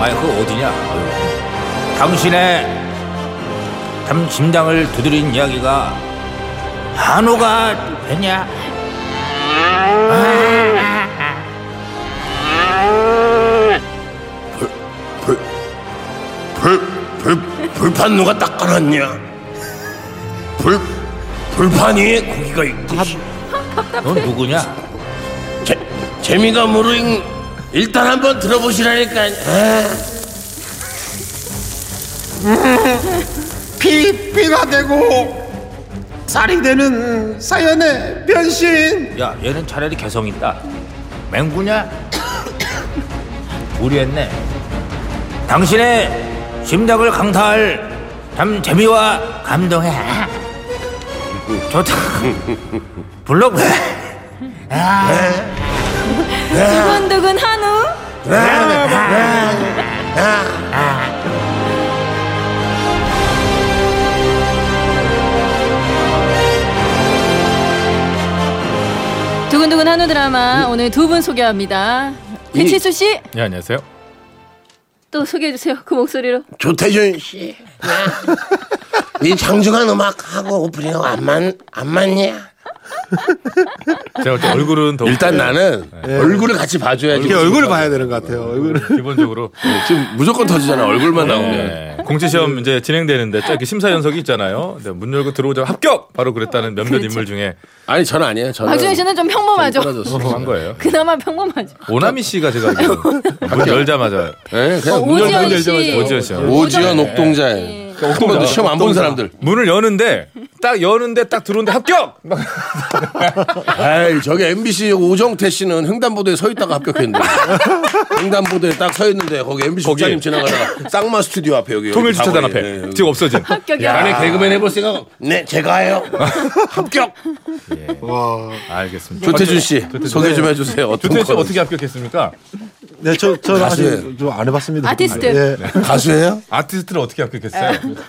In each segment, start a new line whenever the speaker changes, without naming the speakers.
아니 그 어디냐? 당신의 참 심장을 두드린 이야기가 한우가 됐냐?
불, 불, 불판 누가 닦아놨냐? 불, 불판 위에 고기가 있듯이.
넌 누구냐?
재, 재미가 모르인 일단 한번 들어보시라니까.
피 피가 되고 쌀이 되는 사연의 변신
야 얘는 차라리 개성 있다. 맹구냐? 무리했네. 당신의 심장을 강타할 참 재미와 감동해. 좋다. 불러.
두근두근 한우. 두근두근 한우 드라마 오늘 두 분 소개합니다. 배칠수 씨,
네 안녕하세요.
또 소개해 주세요. 그 목소리로.
조태준 씨. 이 장중한 음악하고 오프닝 안, 맞, 안 맞냐?
제가 볼 때 얼굴은 더
일단 나는 얼굴을 같이 봐줘야지.
이게 얼굴을 봐야 되는 것 같아요 얼굴을
기본적으로
지금 무조건 터지잖아. 얼굴만 나오면.
네. 공채 시험 이제 진행되는데 이렇게 심사 연석이 있잖아요. 근데 문 열고 들어오자 합격 바로 그랬다는 몇몇 인물 중에
아니 저는 아니에요. 저는
박준희 씨는 좀 평범하죠.
떨어졌어.
한 거예요.
그나마 평범하죠.
오나미 씨가 제가 알기로 문 열자마자
네, 그냥
어,
문 열고
오지연 씨.
오지연.
오지연 옥동자에 한 번도 시험 안 본 사람들.
문을 여는데 딱 여는데 딱 들어오는데 합격. 막
아이 저기 MBC 오정태 씨는 횡단보도에 서 있다가 합격했는데 횡단보도에 딱 서 있는데 거기 MBC
거기.
국장님 지나가다가 쌍마 스튜디오 앞에 여기
통일
여기
주차장
가거리.
앞에
네,
지금 없어진.
합격이야.
안에 개그맨 해볼 생각 네 제가 해요 합격
와
알겠습니다.
조태준 씨
조태준
소개 좀 해주세요
조태준 씨
거-
어떻게 합격했습니까?
네, 저, 저. 아직 좀안 해봤습니다.
아티스트.
예.
가수예요?
아티스트를 어떻게 합격했어요?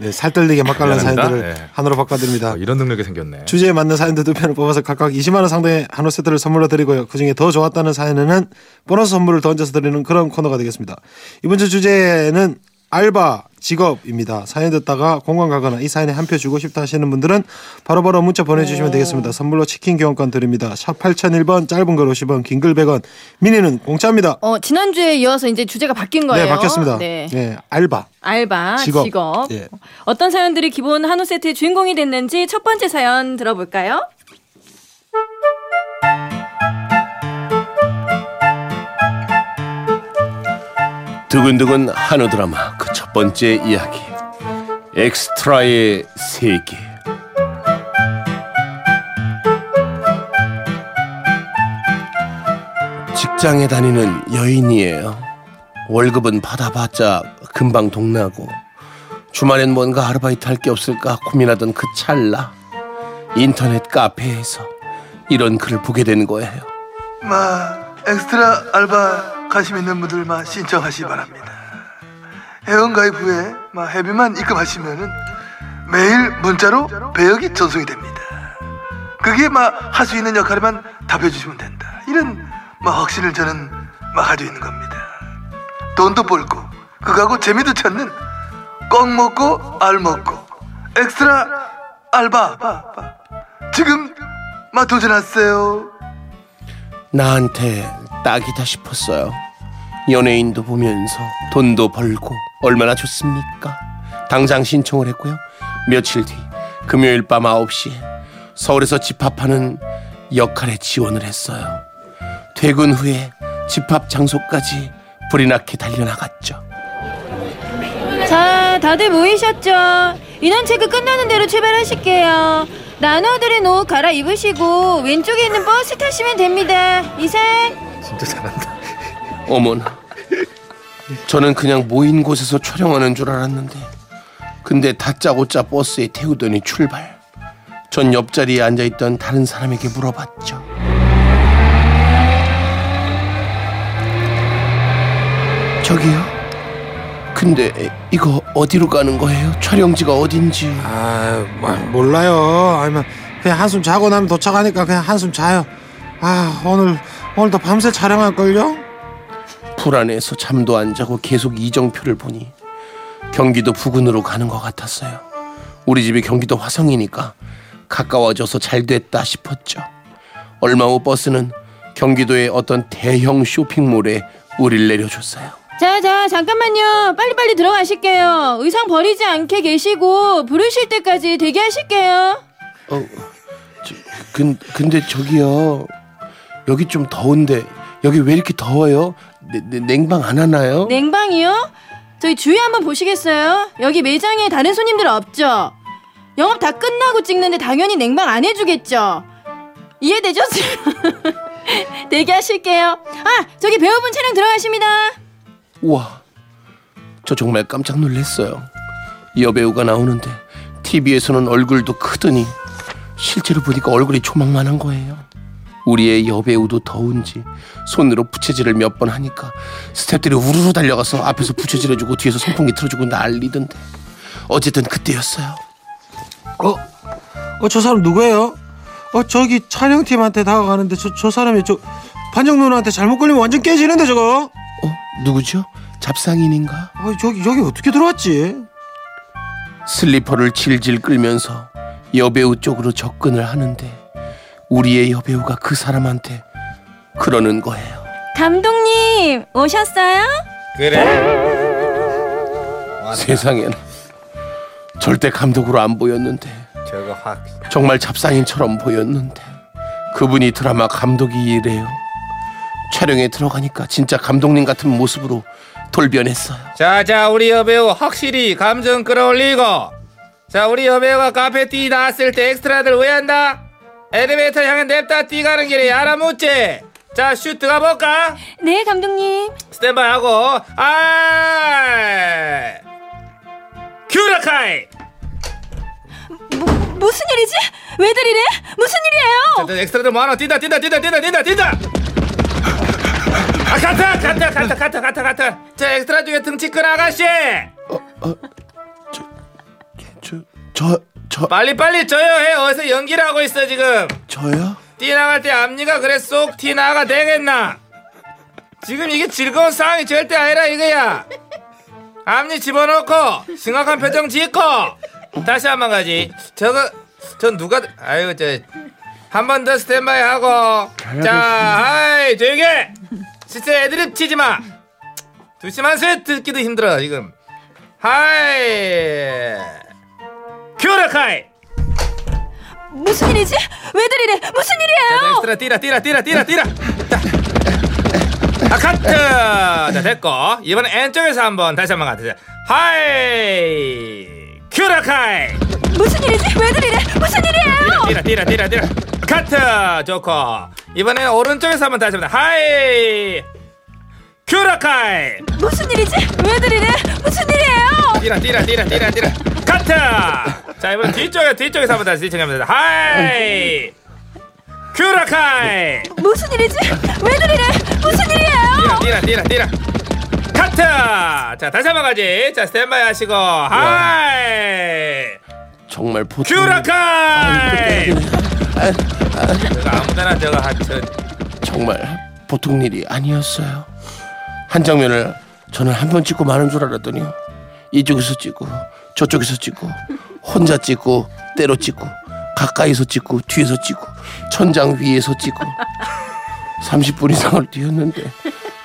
네, 살떨리게 맛깔난. 사연들을
네.
한으로 바꿔드립니다.
어, 이런 능력이 생겼네.
주제에 맞는 사연들 두 편을 뽑아서 각각 20만 원 상당의 한우 세트를 선물로 드리고요. 그중에 더 좋았다는 사연에는 보너스 선물을 더 얹어서 드리는 그런 코너가 되겠습니다. 이번 주 주제는 알바 직업입니다. 사연 듣다가 공감 가거나 이 사연에 한 표 주고 싶다 하시는 분들은 바로 바로 문자 보내주시면 되겠습니다. 선물로 치킨 교환권 드립니다. 샵 8001번 짧은 걸 50원 긴 글 100원 미니는 공짜입니다.
어, 지난주에 이어서 이제 주제가 바뀐 거예요.
네 바뀌었습니다.
네.
네, 알바
알바, 직업.
직업. 예.
어떤 사연들이 기본 한우 세트의 주인공이 됐는지 첫 번째 사연 들어볼까요?
두근두근 한우 드라마 그 첫 번째 이야기. 엑스트라의 세계. 직장에 다니는 여인이에요. 월급은 받아봤자 금방 동나고 주말엔 뭔가 아르바이트 할 게 없을까 고민하던 그 찰나. 인터넷 카페에서 이런 글을 보게 된 거예요.
마 엑스트라 알바 관심 있는 분들만 신청하시 바랍니다. 회원 가입 후에 마 회비만 입금하시면은 매일 문자로 배역이 전송이 됩니다. 그게 막할수 있는 역할에만 답해 주시면 된다. 이런 막 확신을 저는 막 가지고 있는 겁니다. 돈도 벌고 그거하고 재미도 찾는 껌 먹고 알 먹고 엑스트라 알바. 지금 막 도전하세요.
나한테 딱이다 싶었어요. 연예인도 보면서 돈도 벌고 얼마나 좋습니까? 당장 신청을 했고요. 며칠 뒤 금요일 밤 9시에 서울에서 집합하는 역할에 지원을 했어요. 퇴근 후에 집합 장소까지 불이 나게 달려나갔죠.
자, 다들 모이셨죠? 인원 체크 끝나는 대로 출발하실게요. 나눠드린 옷 갈아입으시고 왼쪽에 있는 버스 타시면 됩니다. 이상.
진짜 잘한다.
어머나. 저는 그냥 모인 곳에서 촬영하는 줄 알았는데 근데 다짜고짜 버스에 태우더니 출발. 전 옆자리에 앉아 있던 다른 사람에게 물어봤죠. 저기요? 근데 이거 어디로 가는 거예요? 촬영지가 어딘지.
아, 뭐, 몰라요. 아니면 그냥 한숨 자고 나면 도착하니까 그냥 한숨 자요. 아, 오늘 오늘 도 밤새 촬영할 걸요?
불안해서 잠도 안 자고 계속 이정표를 보니 경기도 부근으로 가는 것 같았어요. 우리 집이 경기도 화성이니까 가까워져서 잘 됐다 싶었죠. 얼마 후 버스는 경기도의 어떤 대형 쇼핑몰에 우릴 내려줬어요.
자, 자, 잠깐만요. 빨리빨리 들어가실게요. 의상 버리지 않게 계시고 부르실 때까지 대기하실게요.
어, 저, 근, 근데 저기요. 여기 좀 더운데 여기 왜 이렇게 더워요? 네, 네, 냉방 안 하나요?
냉방이요? 저희 주위 한번 보시겠어요? 여기 매장에 다른 손님들 없죠? 영업 다 끝나고 찍는데 당연히 냉방 안 해주겠죠? 이해되죠? 대기하실게요. 아, 저기 배우분 차량 들어가십니다.
우와, 저 정말 깜짝 놀랐어요. 여배우가 나오는데 TV에서는 얼굴도 크더니 실제로 보니까 얼굴이 조망만한 거예요. 우리의 여배우도 더운지 손으로 부채질을 몇 번 하니까 스태프들이 우르르 달려가서 앞에서 부채질 해주고 뒤에서 선풍기 틀어주고 난리던데 어쨌든 그때였어요.
어? 어, 저 사람 누구예요? 어, 저기 촬영팀한테 다가가는데 저, 저 사람이 저 반장 누나한테 잘못 걸리면 완전 깨지는데 저거?
어 누구죠? 잡상인인가?
어, 저기, 여기 어떻게 들어왔지?
슬리퍼를 질질 끌면서 여배우 쪽으로 접근을 하는데 우리의 여배우가 그 사람한테 그러는 거예요.
감독님, 오셨어요?
그래.
세상에는 절대 감독으로 안 보였는데
저거 확.
정말 잡상인처럼 보였는데 그분이 드라마 감독이래요. 촬영에 들어가니까 진짜 감독님 같은 모습으로 돌변했어요.
자자 우리 여배우 확실히 감정 끌어올리고 자 우리 여배우가 카페 뛰 나왔을 때 엑스트라들 왜 한다? 엘리베이터 향해 냅다 뛰가는 길에 알아묻지 자슛 들어가볼까?
네, 감독님.
스탠바이 하고 아 큐라카이
뭐, 무슨 일이지? 왜들 이래? 무슨 일이에요?
자, 엑스트라들 뭐하나 뛴다 뛴다 뛴다 뛴다 뛴다 뛴다 아 가타 가타 가타 가타 가타 가타 자 엑스트라 중에 등치 큰 아가씨
저, 저, 저,
빨리 빨리 져요 해 어디서 연기를 하고 있어 지금
저요?
티 나갈 때 앞니가 그래 쏙티 나가 되겠나? 지금 이게 즐거운 상황이 절대 아니라 이거야. 앞니 집어넣고 심각한 표정 짓고 다시 한 번 가지. 저거 전 누가 아유 저한 번 더 스탠바이 하고 자 하이 조용히 해. 진짜 애드립 치지 마. 두시만세 듣기도 힘들어 지금. 하이 큐라카이.
무슨 일이지? 왜들 이래? 무슨 일이에요?
엑스트라 뛰라 뛰라 뛰라 뛰라 뛰라 자. 아 카트 자 됐고 이번엔 왼쪽에서 한번 다시 한번 가자 하이 큐라카이
무슨 일이지? 왜들 이래? 무슨 일이에요?
뛰라 뛰라 뛰라 뛰라 카트 좋고 이번엔 오른쪽에서 한번 다시 한번 하이 큐라카이
무슨 일이지? 왜들 이래? 무슨 일이에요?
뛰라 뛰라 뛰라 뛰라 뛰라 카트 자 이번 뒤쪽에 뒤쪽에서 한번 다시 뒤쪽에 하이! 큐라카이!
무슨 일이지? 왜들 이래? 무슨 일이에요?
뛰라 뛰라 뛰라 카트 자 다시 한 번 가지. 자 스탠바이 하시고. 하이!
정말 보통
큐라카이! 저거 아무데나 저거 하천
정말 보통 일이 아니었어요. 한 장면을 저는 한 번 찍고 마는 줄 알았더니 이쪽에서 찍고 저쪽에서 찍고 혼자 찍고 때로 찍고 가까이서 찍고 뒤에서 찍고 천장 위에서 찍고 30분 이상을 뛰었는데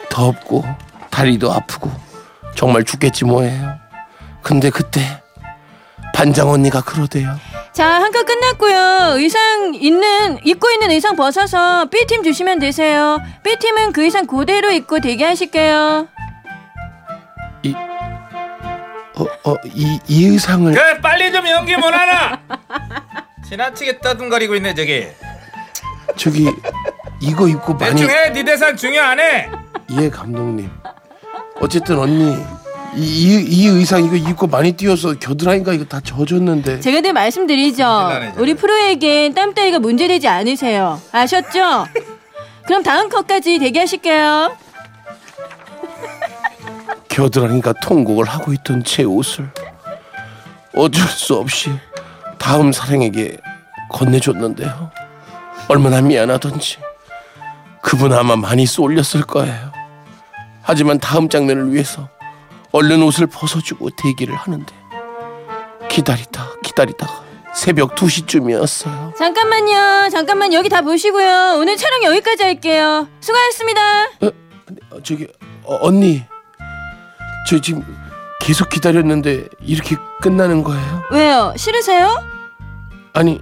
덥고 다리도 아프고 정말 죽겠지 뭐예요. 근데 그때 반장 언니가 그러대요.
자, 한컷 끝났고요. 의상 있는 입고 있는 의상 벗어서 B팀 주시면 되세요. B팀은 그 의상 그대로 입고 대기하실게요.
어, 어, 이, 이 의상을
그 빨리 좀 연기 못하나 지나치게 떠듬거리고 있네 저기
저기 이거 입고 많이
대충 해네 대사 중요하네
예 감독님 어쨌든 언니 이, 이, 이 의상 이거 입고 많이 뛰어서 겨드랑이가 이거 다 젖었는데
제가 늘 말씀드리죠. 우리 프로에겐 땀 따위가 문제되지 않으세요. 아셨죠? 그럼 다음 컷까지 대기하실게요.
겨드랑이가 통곡을 하고 있던 제 옷을 어쩔 수 없이 다음 사랑에게 건네줬는데요 얼마나 미안하던지 그분 아마 많이 쏠렸을 거예요 하지만 다음 장면을 위해서 얼른 옷을 벗어주고 대기를 하는데 기다리다 기다리다가 새벽 2시쯤이었어요.
잠깐만요. 잠깐만 여기 다 보시고요. 오늘 촬영 여기까지 할게요. 수고하셨습니다.
어, 저기 어, 언니 저 지금 계속 기다렸는데 이렇게 끝나는 거예요?
왜요? 싫으세요?
아니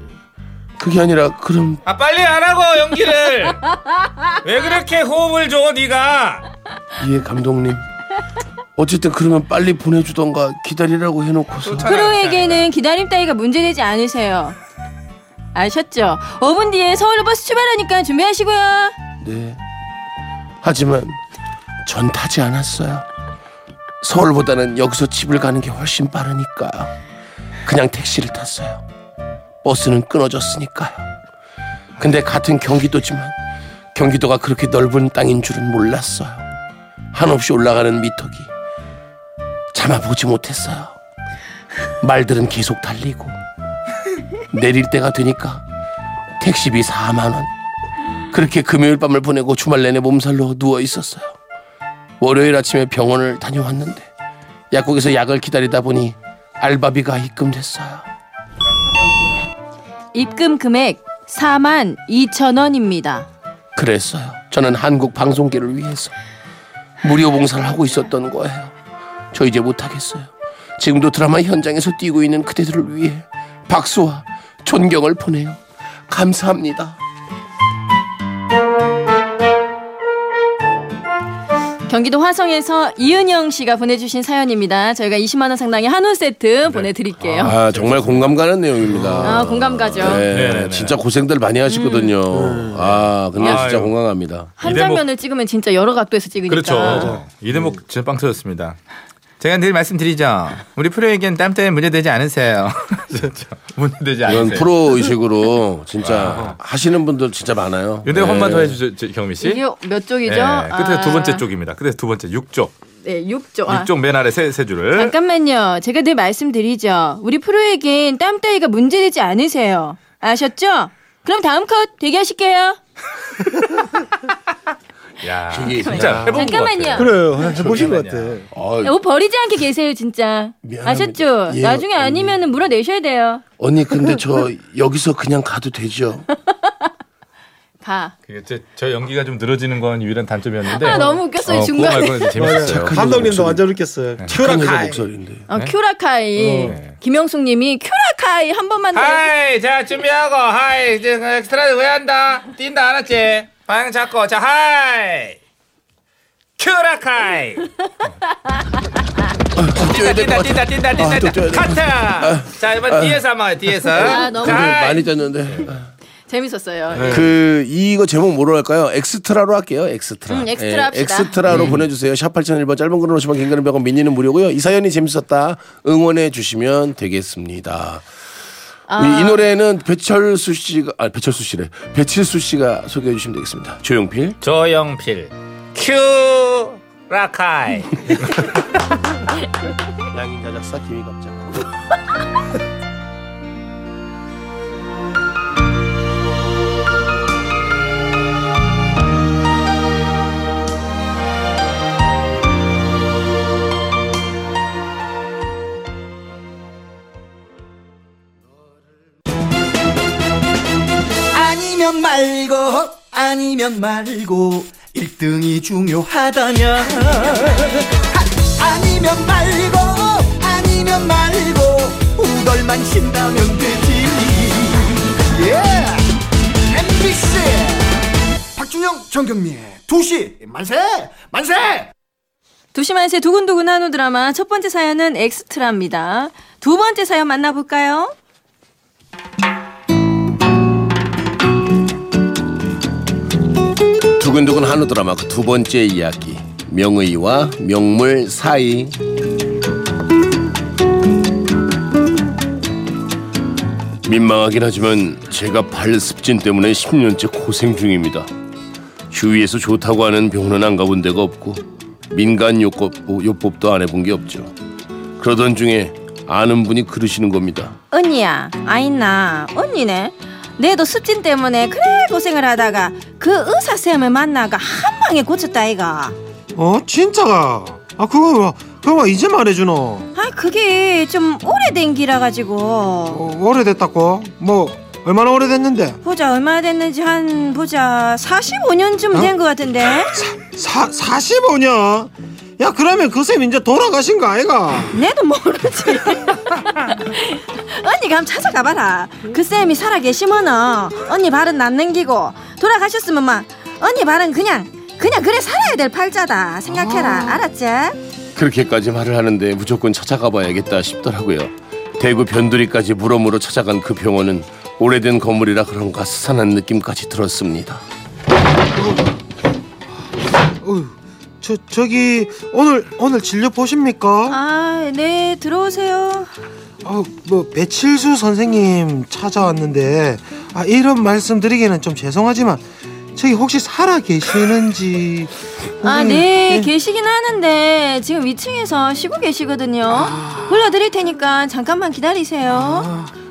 그게 아니라 그럼
아 빨리 하라고 연기를. 왜 그렇게 호흡을 줘 네가?
예 감독님 어쨌든 그러면 빨리 보내주던가 기다리라고 해놓고서
프로에게는 기다림 따위가 문제되지 않으세요. 아셨죠? 5분 뒤에 서울로 버스 출발하니까 준비하시고요.
네 하지만 전 타지 않았어요 서울보다는 여기서 집을 가는 게 훨씬 빠르니까 그냥 택시를 탔어요. 버스는 끊어졌으니까요. 근데 같은 경기도지만 경기도가 그렇게 넓은 땅인 줄은 몰랐어요. 한없이 올라가는 미터기 참아보지 못했어요. 말들은 계속 달리고 내릴 때가 되니까 택시비 4만 원. 그렇게 금요일 밤을 보내고 주말 내내 몸살로 누워 있었어요. 월요일 아침에 병원을 다녀왔는데 약국에서 약을 기다리다 보니 알바비가 입금됐어요.
입금 금액 4만 2천 원입니다.
그랬어요. 저는 한국 방송계를 위해서 무료 봉사를 하고 있었던 거예요. 저 이제 못하겠어요. 지금도 드라마 현장에서 뛰고 있는 그대들을 위해 박수와 존경을 보내요. 감사합니다.
경기도 화성에서 이은영 씨가 보내주신 사연입니다. 저희가 20만 원 상당의 한우 세트 보내드릴게요.
아 정말 공감 가는 내용입니다.
아, 공감 가죠.
네,
네네네.
진짜 고생들 많이 하시거든요. 아, 근데
아유.
진짜 공감합니다.
한
이 대목-
장면을 찍으면 진짜 여러 각도에서 찍으니까.
그렇죠. 이 대목 진짜 빵 터졌습니다. 제가 늘 말씀드리죠. 우리 프로에겐 땀 때문에 문제되지 않으세요. 그렇죠. 문제되지
이건
않으세요.
프로 의식으로 진짜 하시는 분들 진짜 많아요.
근데
네.
한번 더 해주죠, 저- 경미 씨.
이게 몇 쪽이죠?
네, 끝에
아,
두 번째 쪽입니다. 끝에 두 번째 6쪽.
네, 6쪽. 아.
6쪽 맨 아래 세, 세 줄을.
잠깐만요. 제가 늘 말씀드리죠. 우리 프로에겐 땀 따위가 문제되지 않으세요. 아셨죠? 그럼 다음 컷 대기하실게요.
야,
저기
진짜 해본 것
잠깐만요.
같아요.
그래요. 해보신 것 같아.
어,
옷 버리지 않게 계세요, 진짜.
미안합니다.
아셨죠?
예,
나중에
언니.
아니면 은 물어내셔야 돼요.
언니 근데 저 여기서 그냥 가도 되죠?
가.
그게 제, 저 연기가 좀 늘어지는 건 유일한 단점이었는데.
아, 너무 웃겼어요,
어,
중간에.
그거 말고는 재밌었어요.
감독님도. 완전 웃겼어요.
여자
큐라카이.
목소리인데.
어, 큐라카이.
네.
김영숙 님이 큐라카이 한 번만 더.
하이, 자 준비하고 하이 이제 그 엑스트라 왜 한다? 뛴다 알았지? 방향 잡고 자 하이. 큐라카이. 뛴다
것
뛴다
아,
뛴다 뛴다.
돼.
카트. 자 이번 뒤에서 한번 뒤에서.
아, 너무
자,
오늘
하이.
많이 졌는데.
재밌었어요.
네.
그 이거 제목 뭐로 할까요? 엑스트라로 할게요. 엑스트라.
음, 엑스트라 합시다.
엑스트라로 보내주세요. 샵 8001번 짧은 글은 50원 긴 글은 100원 미니는 무료고요. 이 사연이 재밌었다 응원해 주시면 되겠습니다.
아.
이, 이 노래는 배철수 씨가 아 배철수 씨래 배칠수 씨가 소개해 주시면 되겠습니다. 조용필
조영필. 큐 라카이.
양인 자작사 김희갑작
아니면 말고 아니면 말고 1등이 중요하다면 하! 아니면 말고 아니면 말고 우걸만 신다면 되지 예 MBC 박준영 정경미의 2시 만세 만세
두시만세 두근두근 한우 드라마 첫 번째 사연은 엑스트라입니다. 두 번째 사연 만나볼까요?
두근두근 한우 드라마 그 두 번째 이야기 명의와 명물 사이 민망하긴 하지만 제가 발 습진 때문에 10년째 고생 중입니다. 주위에서 좋다고 하는 병원은 안 가본 데가 없고 민간 요법, 요법도 안 해본 게 없죠. 그러던 중에 아는 분이 그러시는 겁니다.
언니야, 아있나 언니네. 내도 습진 때문에 그래 고생을 하다가 그 의사 쌤을 만나가 한 방에 고쳤다 이가.
어 진짜가? 아 그거 뭐 그거 뭐 이제 말해주노?
아 그게 좀 오래된 기라 가지고
어, 오래됐다고? 뭐 얼마나 오래됐는데?
보자 얼마나 됐는지 한 보자 45년쯤
어?
된것 같은데
사 45년? 야 그러면 그쌤 이제 돌아가신 거 아이가?
내도 모르지 언니가 한번 찾아가봐라 그 쌤이 살아 계시면은 언니 발은 안 남기고 돌아가셨으면 막 언니 발은 그냥 그냥 그래 살아야 될 팔자다 생각해라 알았지?
그렇게까지 말을 하는데 무조건 찾아가 봐야겠다 싶더라고요. 대구 변두리까지 물어물어 찾아간 그 병원은 오래된 건물이라 그런가 스산한 느낌까지 들었습니다.
어휴, 저 저기 오늘 오늘 진료 보십니까?
아 네 들어오세요
어, 뭐 배칠수 선생님 찾아왔는데 아 이런 말씀 드리기는 좀 죄송하지만 저기 혹시 살아 계시는지
아, 네,
예.
계시긴 하는데 지금 위층에서 쉬고 계시거든요. 불러드릴 테니까 잠깐만 기다리세요.